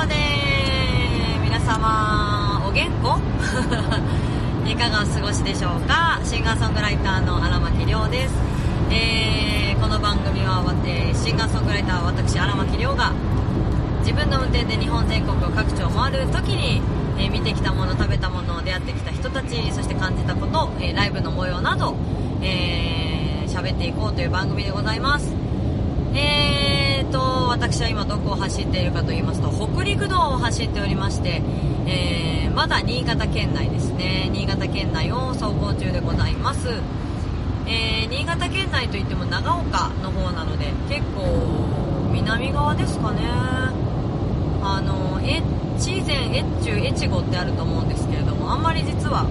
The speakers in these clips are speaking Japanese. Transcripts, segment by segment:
まで皆様お元気？いかがお過ごしでしょうか？シンガーソングライターの荒牧亮です、えー、この番組は、えー、シンガーソングライター私荒牧亮が自分の運転で日本全国を各地を回る時に、えー、見てきたもの食べたもの出会ってきた人たちそして感じたこと、えライブの模様など、え喋っていこうという番組でございます。えーと、私は今どこを走っているかと言いますと、北陸道を走っておりまして、えー、まだ新潟県内ですね。新潟県内を走行中でございます。えー、新潟県内といっても長岡の方なので、結構南側ですかね。あの、越前、越中、越後ってあると思うんですけれども、あんまり実は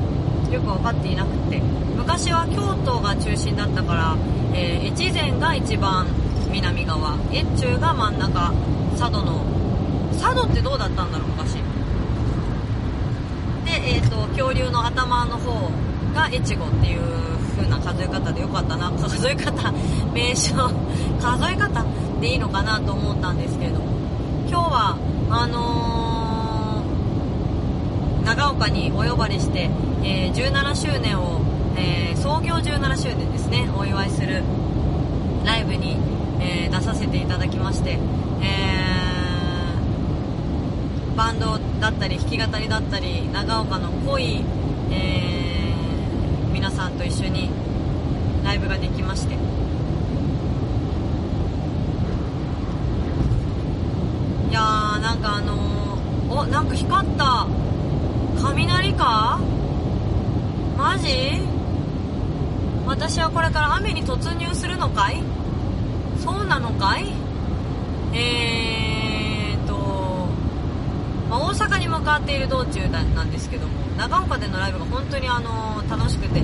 よく分かっていなくて、昔は京都が中心だったから、えー、越前が一番南側。越中が真ん中。佐渡の。佐渡ってどうだったんだろう昔。でえっ、ー、と恐竜の頭の方が越後っていう風な数え方でよかったな。数え方。名称。数え方でいいのかなと思ったんですけれど。も今日はあのー、長岡にお呼ばれして、えー、17周年を、えー、創業17周年ですね。お祝いするライブにえー、出させていただきまして、えー、バンドだったり弾き語りだったり長岡の濃い、えー、皆さんと一緒にライブができまして。いやーなんかあのー、おなんか光った雷か？マジ？私はこれから雨に突入するのかい？そうなのかい？えーと、まあ、大阪に向かっている道中なんですけども長岡でのライブが本当にあの楽しくて、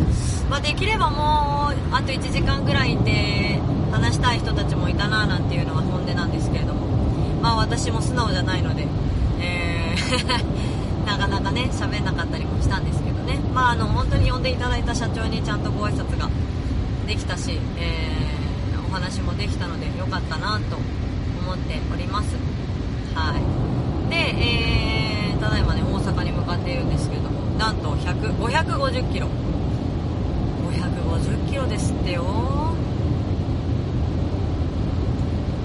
まあ、できればもうあと1時間ぐらいいて話したい人たちもいたななんていうのが本音なんですけれども、まあ、私も素直じゃないので、えー なかなかね喋んなかったりもしたんですけどね、まあ、あの本当に呼んでいただいた社長にちゃんとご挨拶ができたし、えー話もできたので良かったなと思っております。はい。で、えー、ただいまね大阪に向かっているんですけどもなんと100 550キロ。550キロですってよ。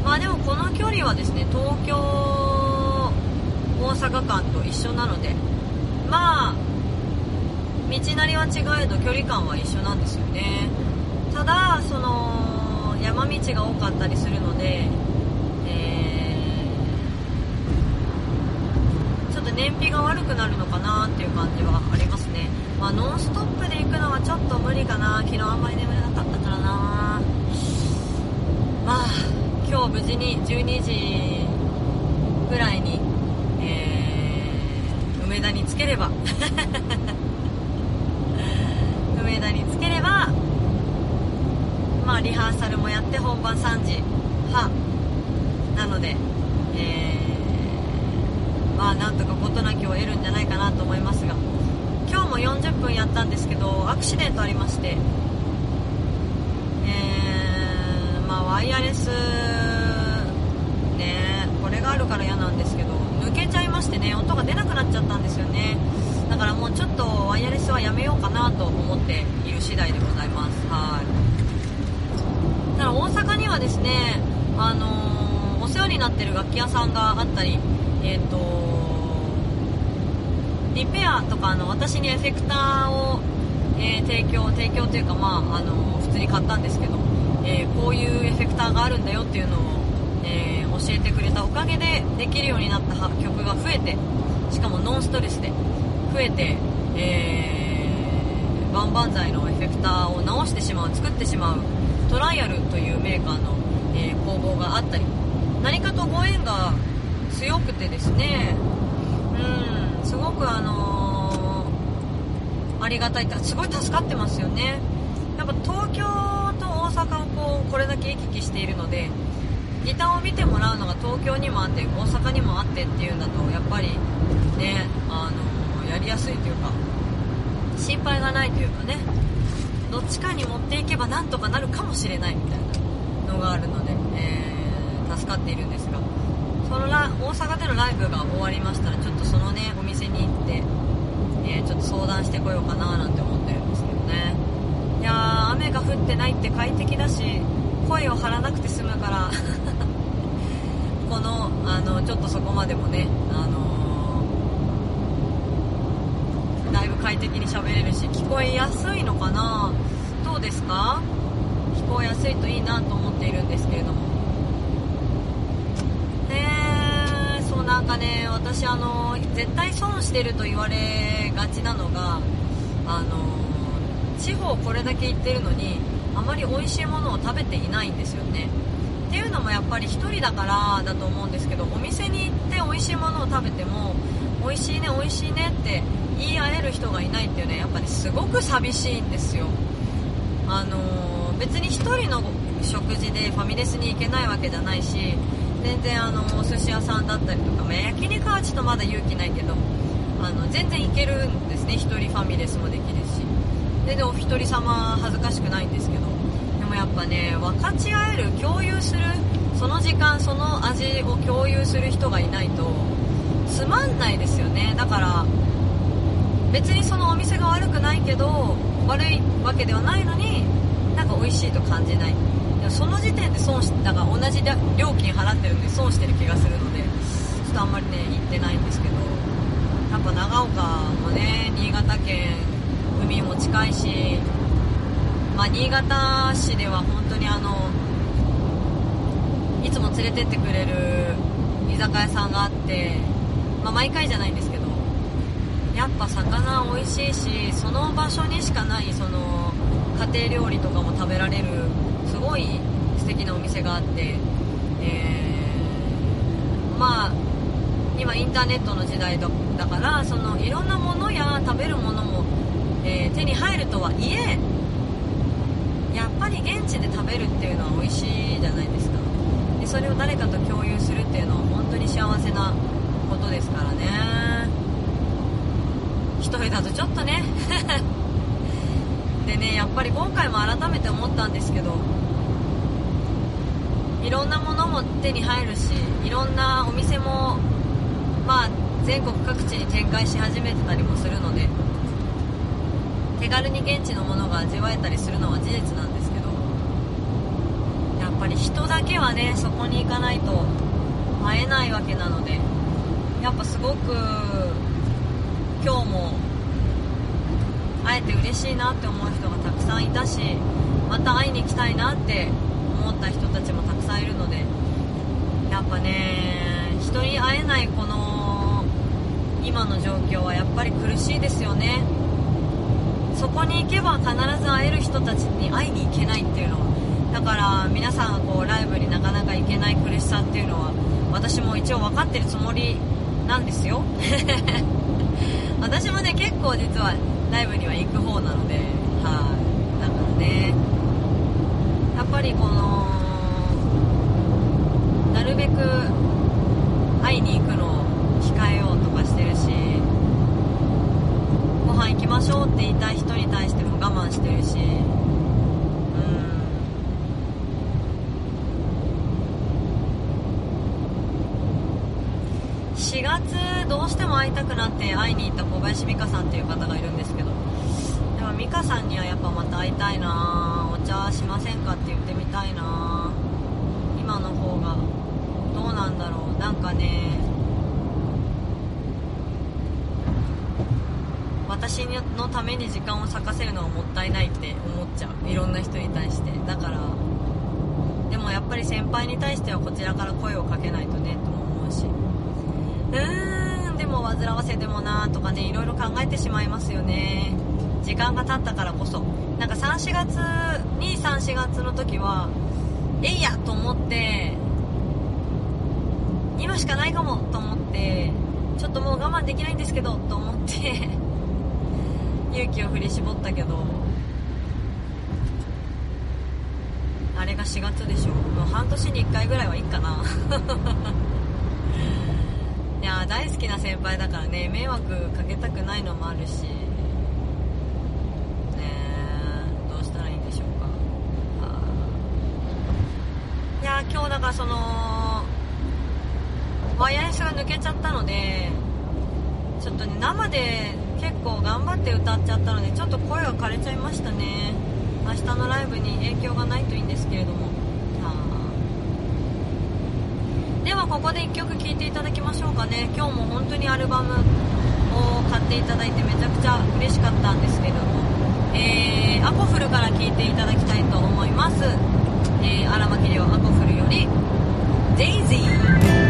まあでもこの距離はですね東京大阪間と一緒なのでまあ道なりは違えど距離感は一緒なんですよね。ただその山道が多かったりするので、えー、ちょっと燃費が悪くなるのかなっていう感じはありますね、まあ、ノンストップで行くのはちょっと無理かな。昨日あんまり眠れなかったからな。まあ今日無事に12時ぐらいに、えー、梅田に着ければ梅田に着ければまあ、リハーサルもやって本番3時。半なので、えー、まあ、なんとか事なきを得るんじゃないかなと思いますが。今日も40分やったんですけどアクシデントありまして、えー、まあ、ワイヤレスねこれがあるから嫌なんですけど抜けちゃいましてね音が出なくなっちゃったんですよね。だからもうちょっとワイヤレスはやめようかなと思っている次第でございます。はい。ただ大阪にはですね、あのー、お世話になってる楽器屋さんがあったり、えっ、ー、とリペアとかの私にエフェクターを、えー、提供提供というか、まああの普通に買ったんですけど、えこういうエフェクターがあるんだよっていうのを、え教えてくれたおかげでできるようになった曲が増えてしかもノンストレスで増えて、えー、万々歳のエフェクターを直してしまう作ってしまうトライアルというメーカーの、えー、工房があったり何かとご縁が強くてですねうんすごくあのー、ありがたいってすごい助かってますよね。やっぱ東京と大阪をこうこれだけ行き来しているのでギターを見てもらうのが東京にもあって大阪にもあってっていうんだとやっぱりねあのー、やりやすいというか心配がないというかね。どっちかに持っていけばなんとかなるかもしれないみたいなのがあるので、えー、助かっているんですがそのラ大阪でのライブが終わりましたらちょっとそのねお店に行って、えー、ちょっと相談してこようかななんて思ってるんですけどね。いやー雨が降ってないって快適だし声を張らなくて済むから このあのちょっとそこまでもねあのー、だいぶ快適に喋れるし聞こえやすいのかな？どうですか？聞こえやすいといいなと思っているんですけれども。ねそうなんかね私あの絶対損してると言われがちなのがあの地方これだけ行ってるのにあまり美味しいものを食べていないんですよね。っていうのもやっぱり1人だからだと思うんですけどお店に行って美味しいものを食べても美味しいね美味しいねって言い合える人がいないっていうねやっぱりすごく寂しいんですよ。あのー、別に1人の食事でファミレスに行けないわけじゃないし全然あのお寿司屋さんだったりとか、まあ、焼肉はちょっとまだ勇気ないけどあの全然行けるんですね1人ファミレスもできるし。全然お一人様恥ずかしくないんですけど。でもやっぱね分かち合える共有するその時間その味を共有する人がいないとつまんないですよね。だから別にそのお店が悪くないけど悪いわけではないのになんか美味しいと感じない。でもその時点で損しだから同じ料金払ってるんで損してる気がするのでちょっとあんまりね行ってないんですけどやっぱ長岡もね新潟県海も近いし、まあ、新潟市では本当にあのいつも連れてってくれる居酒屋さんがあって、まあ、毎回じゃないんですやっぱ魚美味しいしその場所にしかないその家庭料理とかも食べられるすごい素敵なお店があって、えー、まあ今インターネットの時代だからそのいろんなものや食べるものもえー、手に入るとはいえやっぱり現地で食べるっていうのは美味しいじゃないですか。でそれを誰かと共有するっていうのは本当に幸せなことですからね。1人だとちょっとね。でねやっぱり今回も改めて思ったんですけどいろんなものも手に入るしいろんなお店もまあ全国各地に展開し始めてたりもするので手軽に現地のものが味わえたりするのは事実なんですけどやっぱり人だけはねそこに行かないと会えないわけなのでやっぱすごく今日も会えて嬉しいなって思う人がたくさんいたしまた会いに行きたいなって思った人たちもたくさんいるのでやっぱね人に会えないこの今の状況はやっぱり苦しいですよね。そこに行けば必ず会える人たちに会いに行けないっていうのはだから皆さんがこうライブになかなか行けない苦しさっていうのは私も一応分かってるつもりなんですよ。私もね結構実はライブには行く方なのではい。だからねやっぱりこのなるべく会いに行くのを控えようとかしてるしご飯行きましょうって言いたい人に対しても我慢してるしうん4月どうしても会いたくなって会いに行った小林美香さんっていう方がいるんですけど。でも美香さんにはやっぱまた会いたいなお茶しませんかって言ってみたいな。今の方がどうなんだろう。なんかね私のために時間を割かせるのはもったいないって思っちゃう。いろんな人に対して。だからでもやっぱり先輩に対してはこちらから声をかけないとねとも思うし。うん。も煩わせでもなとかねいろいろ考えてしまいますよね。時間が経ったからこそ。なんか34月234月の時はえいやと思って今しかないかもと思ってちょっともう我慢できないんですけどと思って 勇気を振り絞ったけどあれが4月でしょ。もう半年に1回ぐらいはいいかな。いや大好きな先輩だからね迷惑かけたくないのもあるし。ねどうしたらいいんでしょうか。いや今日だからそのワイヤレスが抜けちゃったのでちょっとね生で結構頑張って歌っちゃったのでちょっと声が枯れちゃいましたね。明日のライブに影響がないといいんですけれども。ではここで1曲聴いていただきましょうかね。今日も本当にアルバムを買っていただいてめちゃくちゃ嬉しかったんですけども、えー、アコフルから聴いていただきたいと思います、え、荒牧亮アコフルより「デイジー」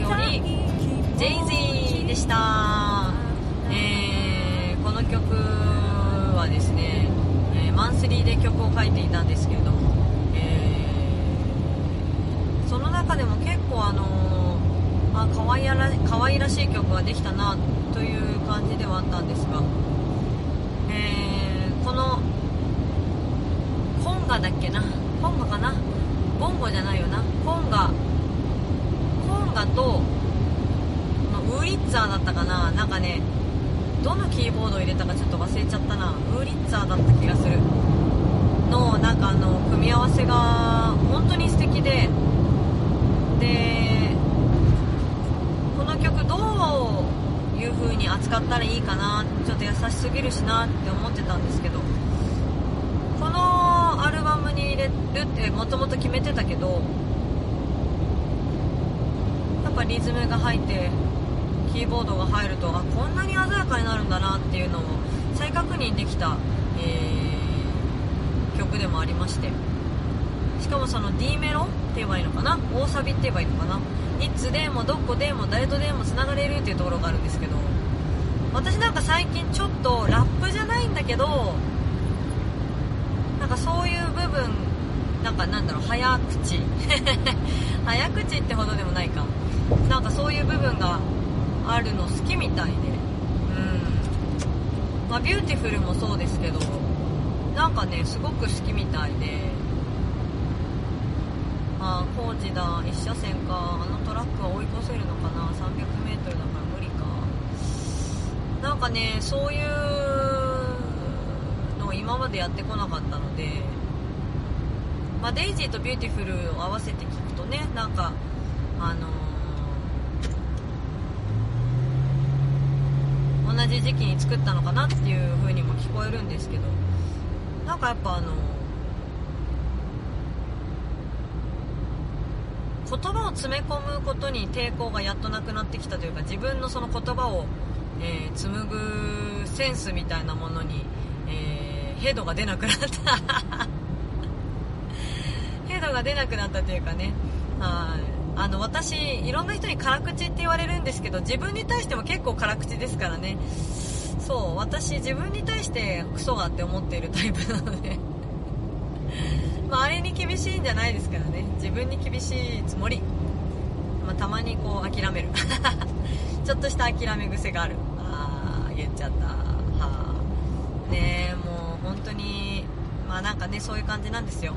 よりジェイジーでした、えー、この曲はですね、えー、マンスリーで曲を書いていたんですけれども、えー、その中でも結構あのー、あ可愛ら可愛らしい曲ができたなという感じではあったんですが、えー、このコンガだっけな？コンガかな？ボンゴじゃないよな。コンガ。カとウーリッツァーだったかな。なんかねどのキーボードを入れたかちょっと忘れちゃったな。ウーリッツァーだった気がする。のなんかあの組み合わせが本当に素敵で。でこの曲どういう風に扱ったらいいかな。ちょっと優しすぎるしなって思ってたんですけど。このアルバムに入れるってもともと決めてたけどぱリズムが入ってキーボードが入るとあこんなに鮮やかになるんだなっていうのを再確認できた、えー、曲でもありまして。しかもその D メロって言えばいいのかな？大サビって言えばいいのかな？いつでもどこでも誰とでもつながれるっていうところがあるんですけど私なんか最近ちょっとラップじゃないんだけどなんかそういう部分なんかなんだろう早口。早口ってほどでもないか。なんかそういう部分があるの好きみたいで。うん。まあビューティフルもそうですけどなんかねすごく好きみたいで。ああ工事だ1車線かあのトラックは追い越せるのかな 300m だから無理か。なんかねそういうのを今までやってこなかったので。まあ、デイジーとビューティフルを合わせて聞くとねなんかあのー同時期に作ったのかなっていう風にも聞こえるんですけど。なんかやっぱあの言葉を詰め込むことに抵抗がやっとなくなってきたというか自分のその言葉を、えー、紡ぐセンスみたいなものに、えー、ヘドが出なくなった。ヘドが出なくなったというかね。はい。あの私いろんな人に辛口って言われるんですけど自分に対しても結構辛口ですからね。そう私自分に対してクソがって思っているタイプなので。周りに厳しいんじゃないですからね。自分に厳しいつもり、まあ、たまにこう諦める。ちょっとした諦め癖がある。ああ言っちゃった。はあねえもう本当にまあなんかねそういう感じなんですよ。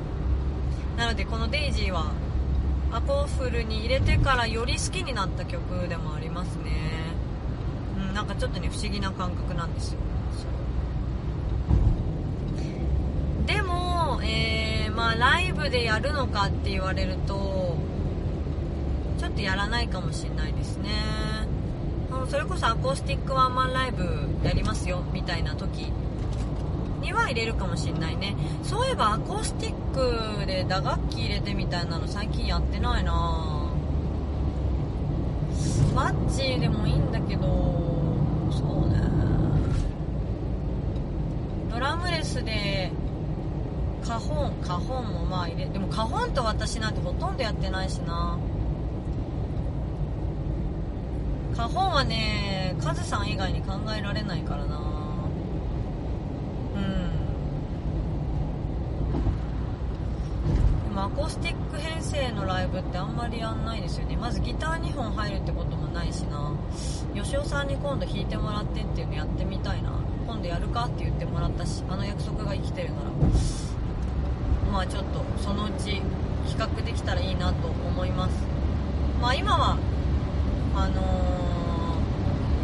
なのでこのデイジーはアコーフルに入れてからより好きになった曲でもありますね、うん、なんかちょっとね不思議な感覚なんですよ。でも、えー、まあ、ライブでやるのかって言われるとちょっとやらないかもしれないですね。それこそアコースティックワンマンライブやりますよみたいな時には入れるかもしれないね。そういえばアコースティックで打楽器入れてみたいなの最近やってないな。マッチでもいいんだけどそうね。ドラムレスでカホンカホンもまあ入れでもカホンと私なんてほとんどやってないしな。カホンはねカズさん以外に考えられないからなうんでもアコースティック編成のライブってあんまりやんないですよね。まずギター2本入るってこともないしな。吉尾さんに今度弾いてもらってっていうのやってみたいな。今度やるかって言ってもらったしあの約束が生きてるなら。まあちょっとそのうち比較できたらいいなと思います。まあ今はあの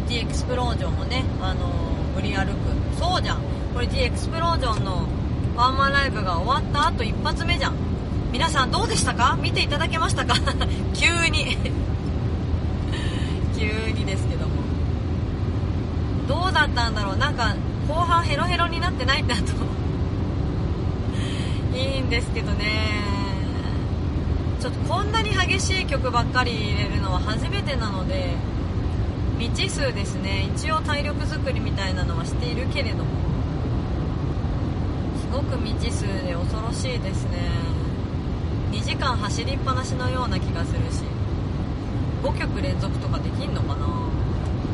ー、D エクスプロージョンもね、あのー、無理歩く。そうじゃん。これ D エクスプロージョンのワンマンライブが終わった後一発目じゃん。皆さんどうでしたか？見ていただけましたか？急に。急にですけども。どうだったんだろう？なんか後半ヘロヘロになってないんだと。いいんですけどね。ちょっとこんなに激しい曲ばっかり入れるのは初めてなので未知数ですね。一応体力作りみたいなのはしているけれども。すごく未知数で恐ろしいですね。2時間走りっぱなしのような気がするし。5曲連続とかできんのかな？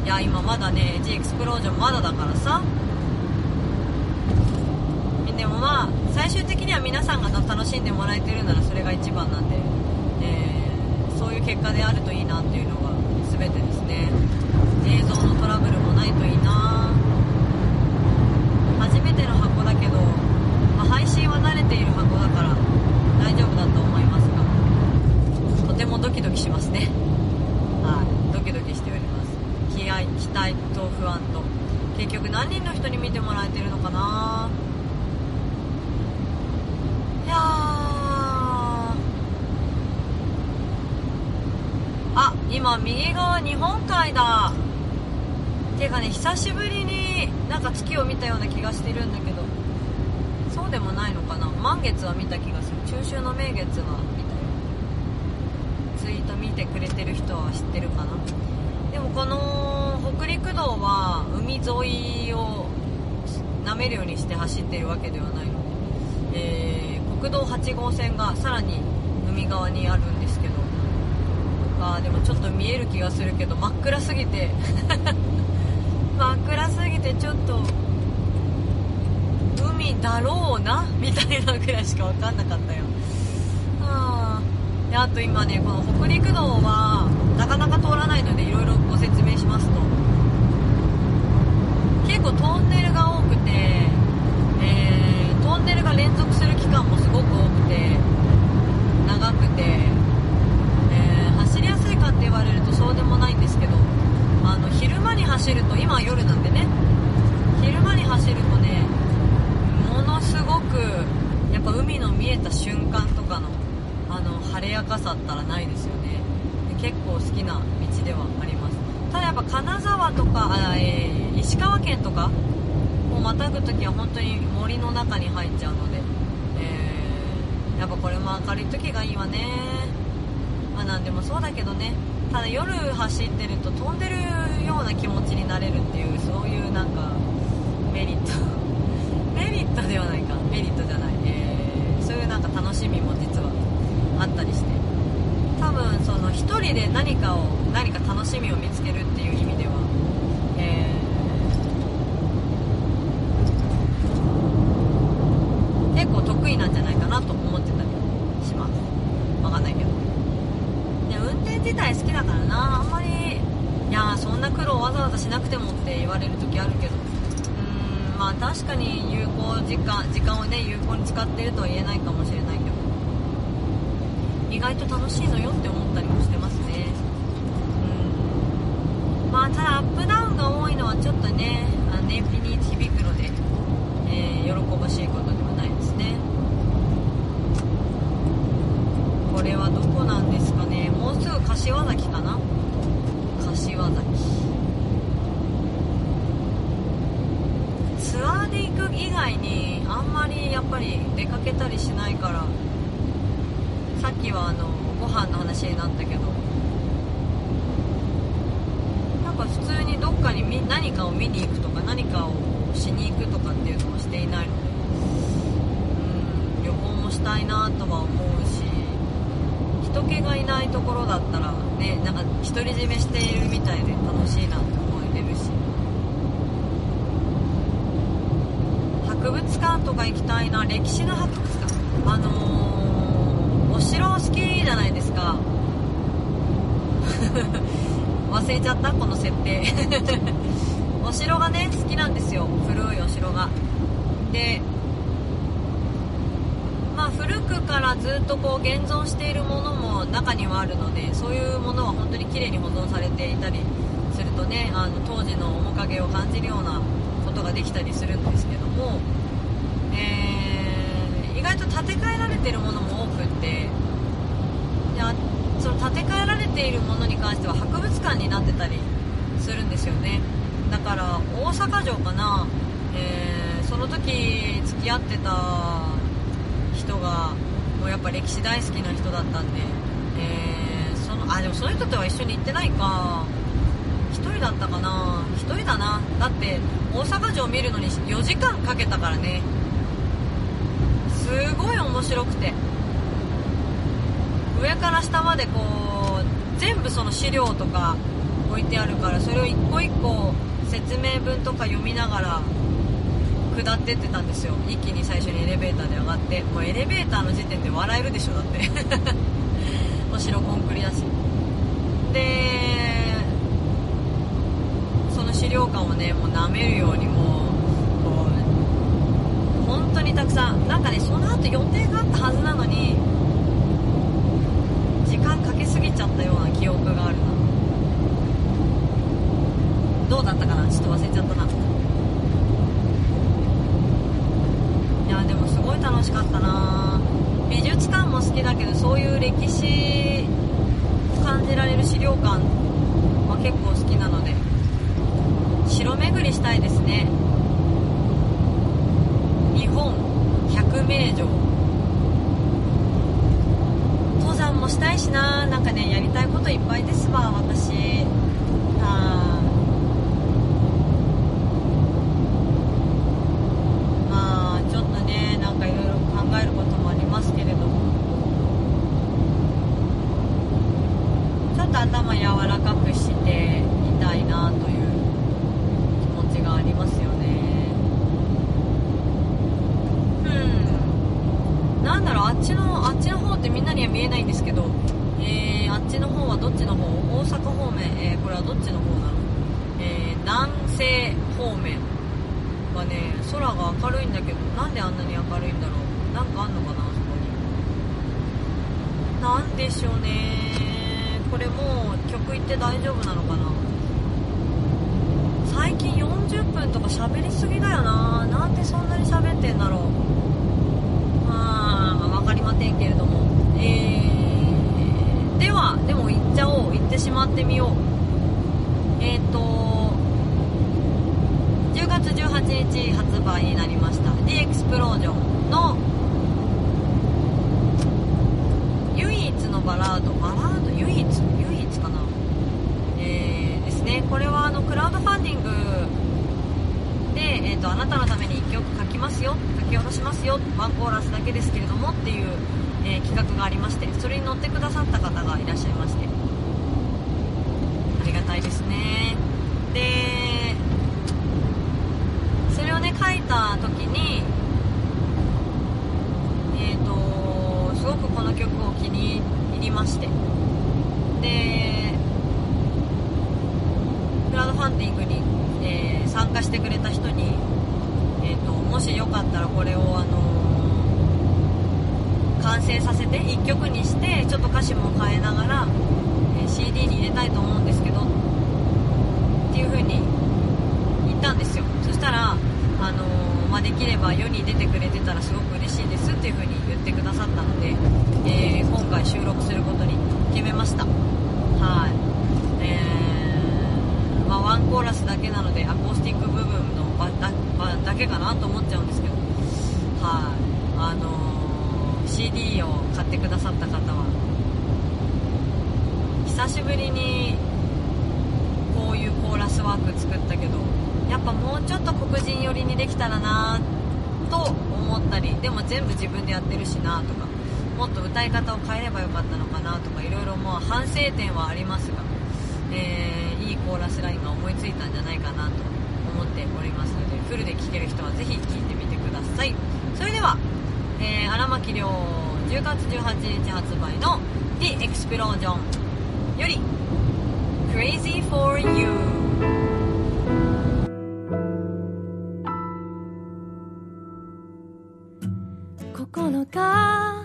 いや今まだね G エクスプロージョンまだだからさ。でもまあ最終的には皆さんが楽しんでもらえてるならそれが一番なんで、えー、そういう結果であるといいなっていうのが全てですね。映像のトラブルもないといいな。初めての箱だけど、まあ、配信は慣れている箱だから大丈夫だと思いますがとてもドキドキしますね。はい。ドキドキしております。気合期待と不安と結局何人の人に見てもらえてるのかな？いやあ今右側日本海だ。てかね久しぶりになんか月を見たような気がしてるんだけど。そうでもないのかな？満月は見た気が中秋の名月はツイート見てくれてる人は知ってるかな？でもこの北陸道は海沿いを舐めるようにして走ってるわけではないので、えー、国道8号線がさらに海側にあるんですけど。あでもちょっと見える気がするけど真っ暗すぎて。真っ暗すぎてちょっとだろうなみたいなぐらいしか分かんなかったよ。あであと今ねこの北陸道はなかなか通らないのでいろいろご説明しますと。結構トンネルが多くて、えー、トンネルが連続する期間もすごく多くて長くて、えー、走りやすいかって言われるとそうでもないんですけどあの昼間に走ると今は夜なんでね。昼間に走るとねくやっぱ海の見えた瞬間とかのあの晴れやかさったらないですよね。結構好きな道ではあります。ただやっぱ金沢とか、えー、石川県とかをまたぐ時は本当に森の中に入っちゃうので、えー、やっぱこれも明るい時がいいわね。まあ何でもそうだけどね。ただ夜走ってると飛んでるような気持ちになれるっていうそういうなんかメリット。メリットではないか。メリットじゃない、えー、そういうなんか楽しみも実はあったりして。多分その1人で何かを何か楽しみを見つけるっていう意味では、えー、結構得意なんじゃないかなと思ってたりします。わかんないけど。で運転自体好きだからな。あんまりいやそんな苦労わざわざしなくてもって言われる時あるけど。確かに有効時間時間をね有効に使ってるとは言えないかもしれないけど意外と楽しいのよって思ったりもしてますね。うん。まあただアップダウンが多いのはちょっとね燃費に響くの、ね柏崎かな柏崎ツアーで行く以外にあんまりやっぱり出かけたりしないからさっきはあのご飯の話なったけど。なんか普通にどっかに何かを見に行くとか何かをしに行くとかっていうのもしていないの？でうん旅行もしたいなとは思うし。人気がいないところだったらねなんか独り占めしているみたいで楽しいなって思えるし。博物館とか行きたいな。歴史の博物館。あのー、お城好きじゃないですか。忘れちゃったこの設定。お城がね好きなんですよ。古いお城が。でまあ古くからずっとこう現存しているものも中にはあるのでそういうものは本当に綺麗に保存されていたりするとねあの当時の面影を感じるようなことができたりするんですけども、えー、意外と建て替えられてるものも多くてその建て替えられているものに関しては博物館になってたりするんですよね。だから大阪城かな、えー、その時付き合ってた人がもうやっぱ歴史大好きな人だったんで、えー、そのあでもその人とは一緒に行ってないか。1人だったかな。1人だな。だって大阪城見るのに4時間かけたからね。すごい面白くて。上から下までこう全部その資料とか置いてあるからそれを一個一個説明文とか読みながら下ってってたんですよ。一気に最初にエレベーターで上がって。もうエレベーターの時点で笑えるでしょだって。お城コンクリだし。でその資料館をねもう舐めるようにもうこう本当にたくさん。なんかねその後予定があったはずなのに時間かけすぎちゃったような記憶があるな。どうだったかな？ちょっと忘れちゃったな。いやでもすごい楽しかったな。美術館も好きだけどそういう歴史感じられる資料館は結構好きなので。城巡りしたいですね。日本百名城登山もしたいしな。なんかねやりたいこといっぱいですわ私あまあちょっとねなんかいろいろ考えることもありますけれどもちょっと頭柔らかくしていたいなという気持ちがありますよねうんなんだろうあっちのあっちの方ってみんなには見えないんですけどえー、あっちの方はどっちの方大阪方面、えー、これはどっちの方なの、えー、南西方面はね空が明るいんだけどなんであんなに明るいんだろうなんかあんのかなあそこになんでしょうねこれもう曲行って大丈夫なのかな最近40分とか喋りすぎだよななんでそんなに喋ってんだろうまあ分かりませんけれどもえー、ではでも行っちゃおう行ってしまってみようえっ、ー、と10月18日発売になりました。The Explosion の唯一のバラードバラード？唯一？唯一かな？えー、ですね。これはあのクラウドファンディングで、えーと、あなたのために1曲書きますよ書き下ろしますよワンコーラスだけですけれどもっていう、えー、企画がありましてそれに乗ってくださった方がいらっしゃいまして。ありがたいですね。で書いた時にえっ、ー、とすごくこの曲を気に入りまして。でクラウドファンディングに、えー、参加してくれた人に、えーと、もしよかったらこれを、あのー、完成させて1曲にしてちょっと歌詞も変えながら、え、CD に入れたいと思うんですけどっていう風に言ったんですよ。そしたら、できれば世に出てくれてたらすごく嬉しいですっていうふうに言ってくださったので、えー、今回収録することに決めました。はい。えー、まあ、ワンコーラスだけなのでアコースティック部分の場だだけかなと思っちゃうんですけど。はい。あのー、CD を買ってくださった方は久しぶりにこういうコーラスワーク作ったけどやっぱもうちょっと黒人寄りにできたらなと思ったりでも全部自分でやってるしなとかもっと歌い方を変えればよかったのかなとかいろいろもう反省点はありますが、えー、いいコーラスラインが思いついたんじゃないかなと思っておりますのでフルで聴ける人はぜひ聴いてみてください。それでは、えー、荒牧亮10月18日発売の The Explosion より Crazy for You が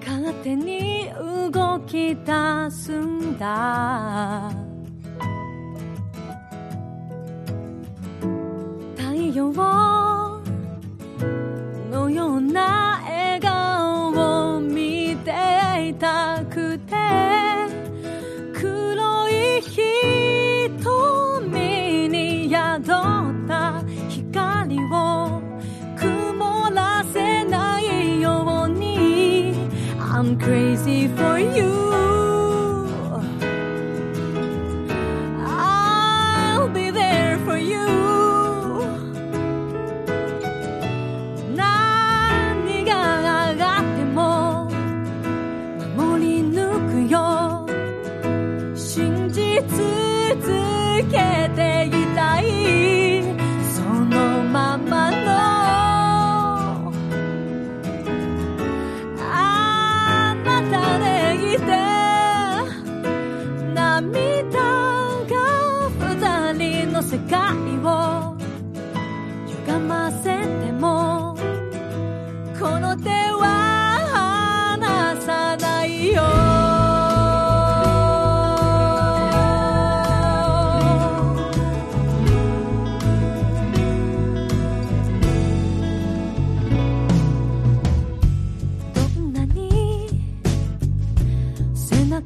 勝手に動き出すんだ。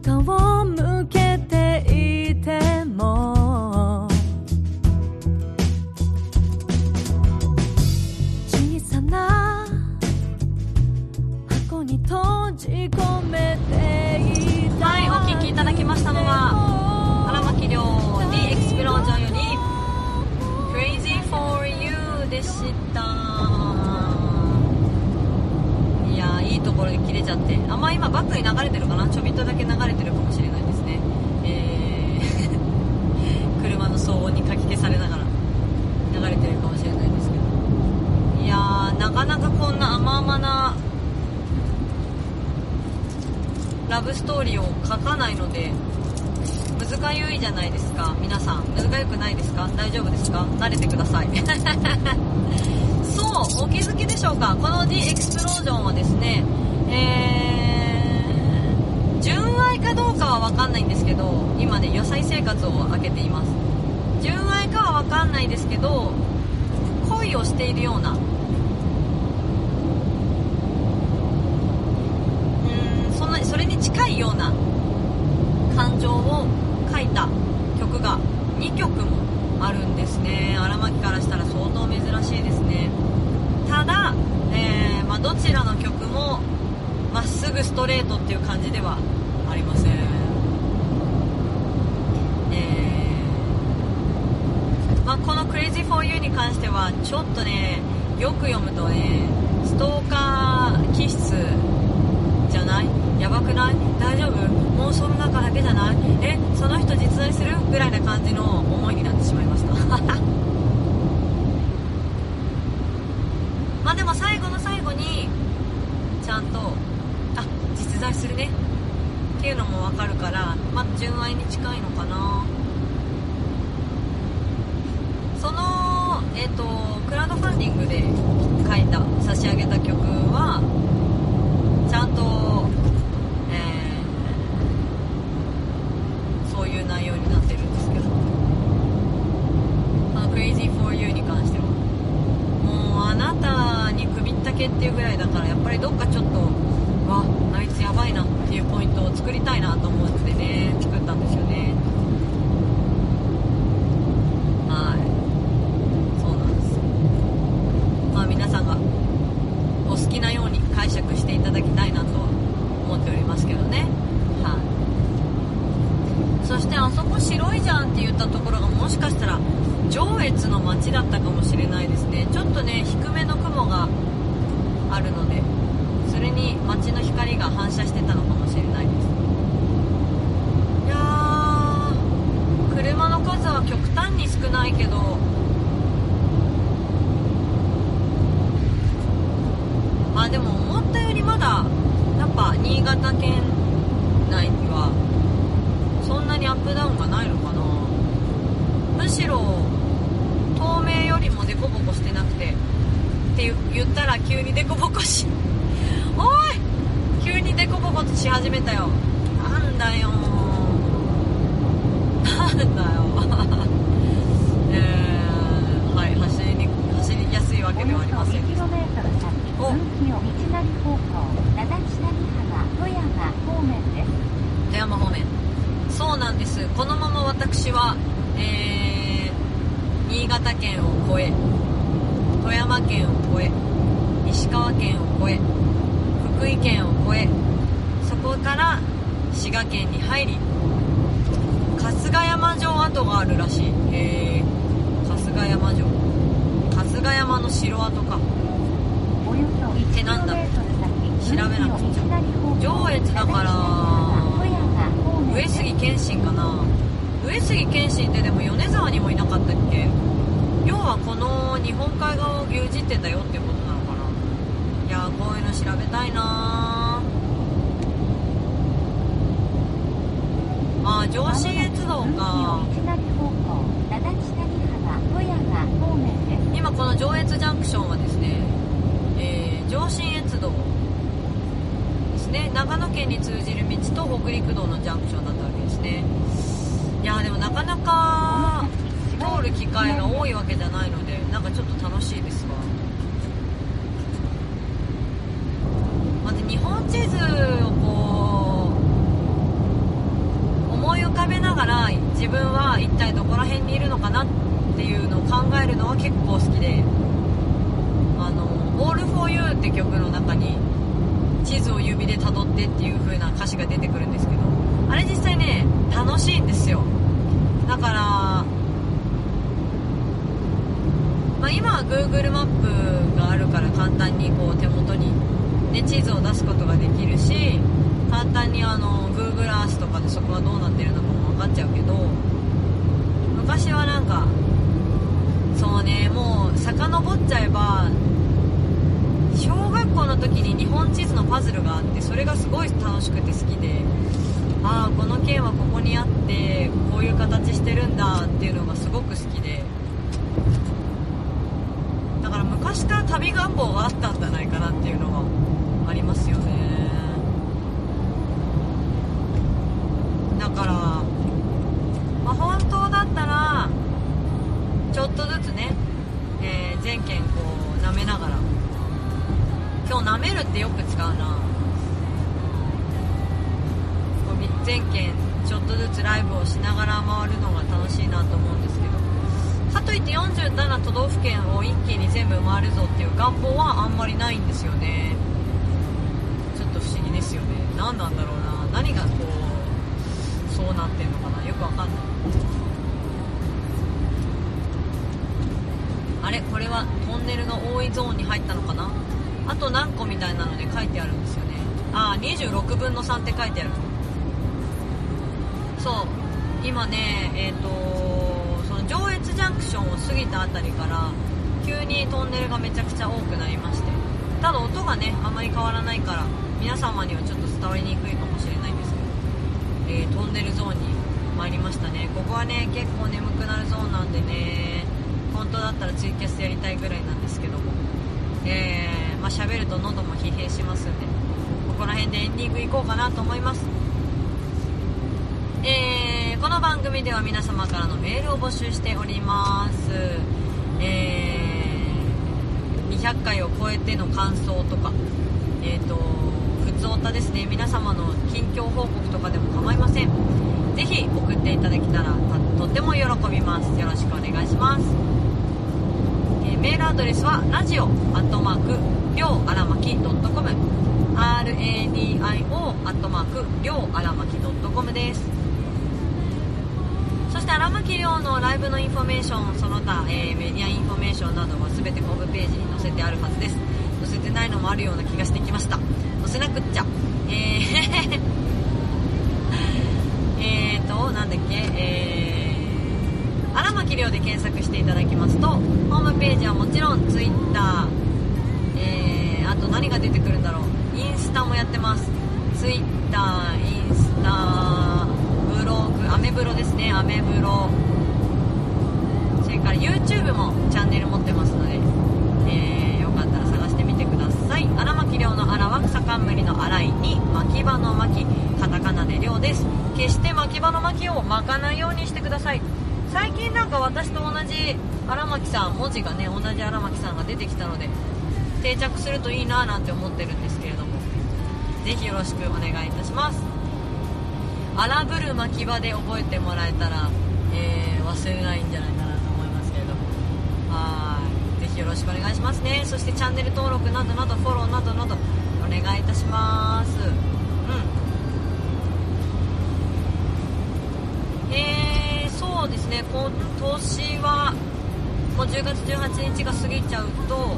背中をいような感情を書いた曲が2曲もあるんですね。荒牧からしたら相当珍しいですね。ただ、えーまあ、どちらの曲もまっすぐストレートっていう感じではありません。えまあ、この「Crazy for You」に関してはちょっとねよく読むとねストーカー気質じゃない？やばくない？大丈夫？妄想の中だけじゃない？えその人実在するぐらいな感じの思いになってしまいました。まあでも最後の最後にちゃんとあ実在するね。っていうのもわかるからまあ純愛に近いのかな。そのえっ、とクラウドファンディングで書いた差し上げた曲はちゃんと、えーそういう内容になってるんですけどあの Crazy for You に関してはもうあなたに首ったけっていうぐらいだからやっぱりどっかちょっとわあいつやばいなっていうポイントを作りたいなと思ってね作ったんですよねはいそうなんですまあ皆さんがお好きなように解釈していただきたいなとしかしたら上越の街だったかもしれないですねちょっとね低めの雲があるのでそれに街の光が反射してたのかもしれないですいやー車の数は極端に少ないけどあでも思ったよりまだやっぱ新潟県内にはそんなにアップダウンがないのかなむしろ透明よりもデコボコしてなくてって言ったら急にデコボコしおい急にデコボコとし始めたよなんだよなんだよえー、はい走りに走りやすいわけではありませんでした 2km 先お分岐を道なり方向灘下に浜富山方面です。富山方面そうなんですこのまま私は、えー、新潟県を越え富山県を越え石川県を越え福井県を越えそこから滋賀県に入り春日山城跡があるらしい。へえ春日山城。春日山の城跡か。およそ 1km てなんだ？先調べなくちゃ。上越だから上杉謙信かな。上杉謙信ってでも米沢にもいなかったっけ？要はこの日本海側を牛耳ってたよってことなのかな。いやーこういうの調べたいなあー上信越道か道なり方向灘下に浜富山方面です今この上越ジャンクションはですね、えー上信越道ですね。長野県に通じる道と北陸道のジャンクションだったわけですね。いやでもなかなか通る機会が多いわけじゃないのでなんかちょっと楽しいですわ。まず日本地図をこう思い浮かべながら自分は一体どこら辺にいるのかなってていうのを考えるのは結構好きであの「All for You」って曲の中に地図を指で辿ってっていう風な歌詞が出てくるんですけどあれ実際ね楽しいんですよ。だから、まあ、今は Google マップがあるから簡単にこう手元に、ね、地図を出すことができるし簡単にあの Google Earth とかでそこがどうなってるのかも分かっちゃうけど昔はなんかそうねもう遡っちゃえば小学校の時に日本地図のパズルがあってそれがすごい楽しくて好きでああこの県はここにあってこういう形してるんだっていうのがすごく好きで。だから昔から旅願望があったんじゃないかなっていうのはありますよねだから、まあ、本当だったらちょっとずつね、えー全県こう舐めながら。今日舐めるってよく使うな。こうみ全県ちょっとずつライブをしながら回るのが楽しいなと思うんですけど。かといって47都道府県を一気に全部回るぞっていう願望はあんまりないんですよね。ちょっと不思議ですよね。何なんだろうな。何がこうそうなってんのかな。よくわかんない。あれこれはトンネルの多いゾーンに入ったのかな？あと何個みたいなので書いてあるんですよね。ああ26分の3って書いてある。そう。今ねえっ、とその上越ジャンクションを過ぎたあたりから急にトンネルがめちゃくちゃ多くなりまして。ただ音がねあまり変わらないから皆様にはちょっと伝わりにくいかもしれないんですけど、えートンネルゾーンに参りましたね。ここはね結構眠くなるゾーンなんでね。本当だったらツイキャスやりたいぐらいなんですけども。えー、まあ喋ると喉も疲弊しますんで。ここら辺でエンディング行こうかなと思います。えーこの番組では皆様からのメールを募集しております。えー200回を超えての感想とか。えっ、と普通のお便りですね。皆様の近況報告とかでも構いません。ぜひ送っていただけたらとっても喜びます。よろしくお願いします。メールアドレスはラジオアットマークりょうあらまき .com radio アットマークりょうあらまき .com です。そして荒牧亮のライブのインフォメーションその他、えーメディアインフォメーションなどは全てホームページに載せてあるはずです。載せてないのもあるような気がしてきました。載せなくっちゃ。えー えーとなんだっけ？えー荒牧亮で検索していただきますとホームページはもちろん Twitter えー、あと何が出てくるんだろう。インスタもやってます。Twitter インスタブログアメブロですね。アメブロ。それから YouTube もチャンネル持ってますので、えーよかったら探してみてください。荒牧亮の荒は草冠の荒いに牧場の牧カタカナで亮です。決して牧場の牧を巻かないようにしてください。最近なんか私と同じ荒牧さん文字がね同じ荒牧さんが出てきたので定着するといいななんて思ってるんですけれどもぜひよろしくお願いいたします。荒ぶる牧場で覚えてもらえたら、えー忘れないんじゃないかなと思いますけれども。はい。ぜひよろしくお願いしますね。そしてチャンネル登録などなどフォローなどなどお願いいたします。そうですね。今年はもう10月18日が過ぎちゃうと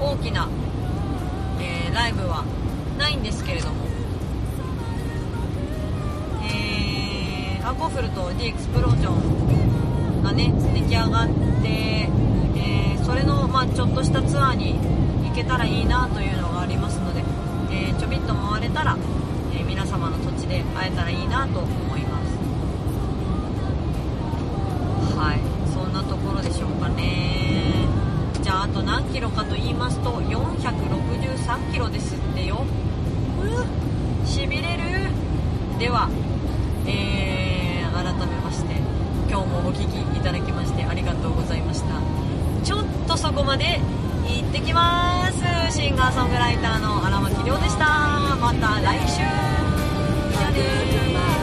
大きな、えーライブはないんですけれども。えー、アコフルと D エクスプロージョンがね出来上がって、えーそれの、まあ、ちょっとしたツアーに行けたらいいなというのがありますので、えちょびっと回れたら、え皆様の土地で会えたらいいなと思いますはい。そんなところでしょうかね。じゃああと何キロかと言いますと463キロですってよ。しびれる。では、えー改めまして今日もお聞きいただきましてありがとうございました。ちょっとそこまで行ってきます。シンガーソングライターの荒牧亮でした。また来週。じゃあね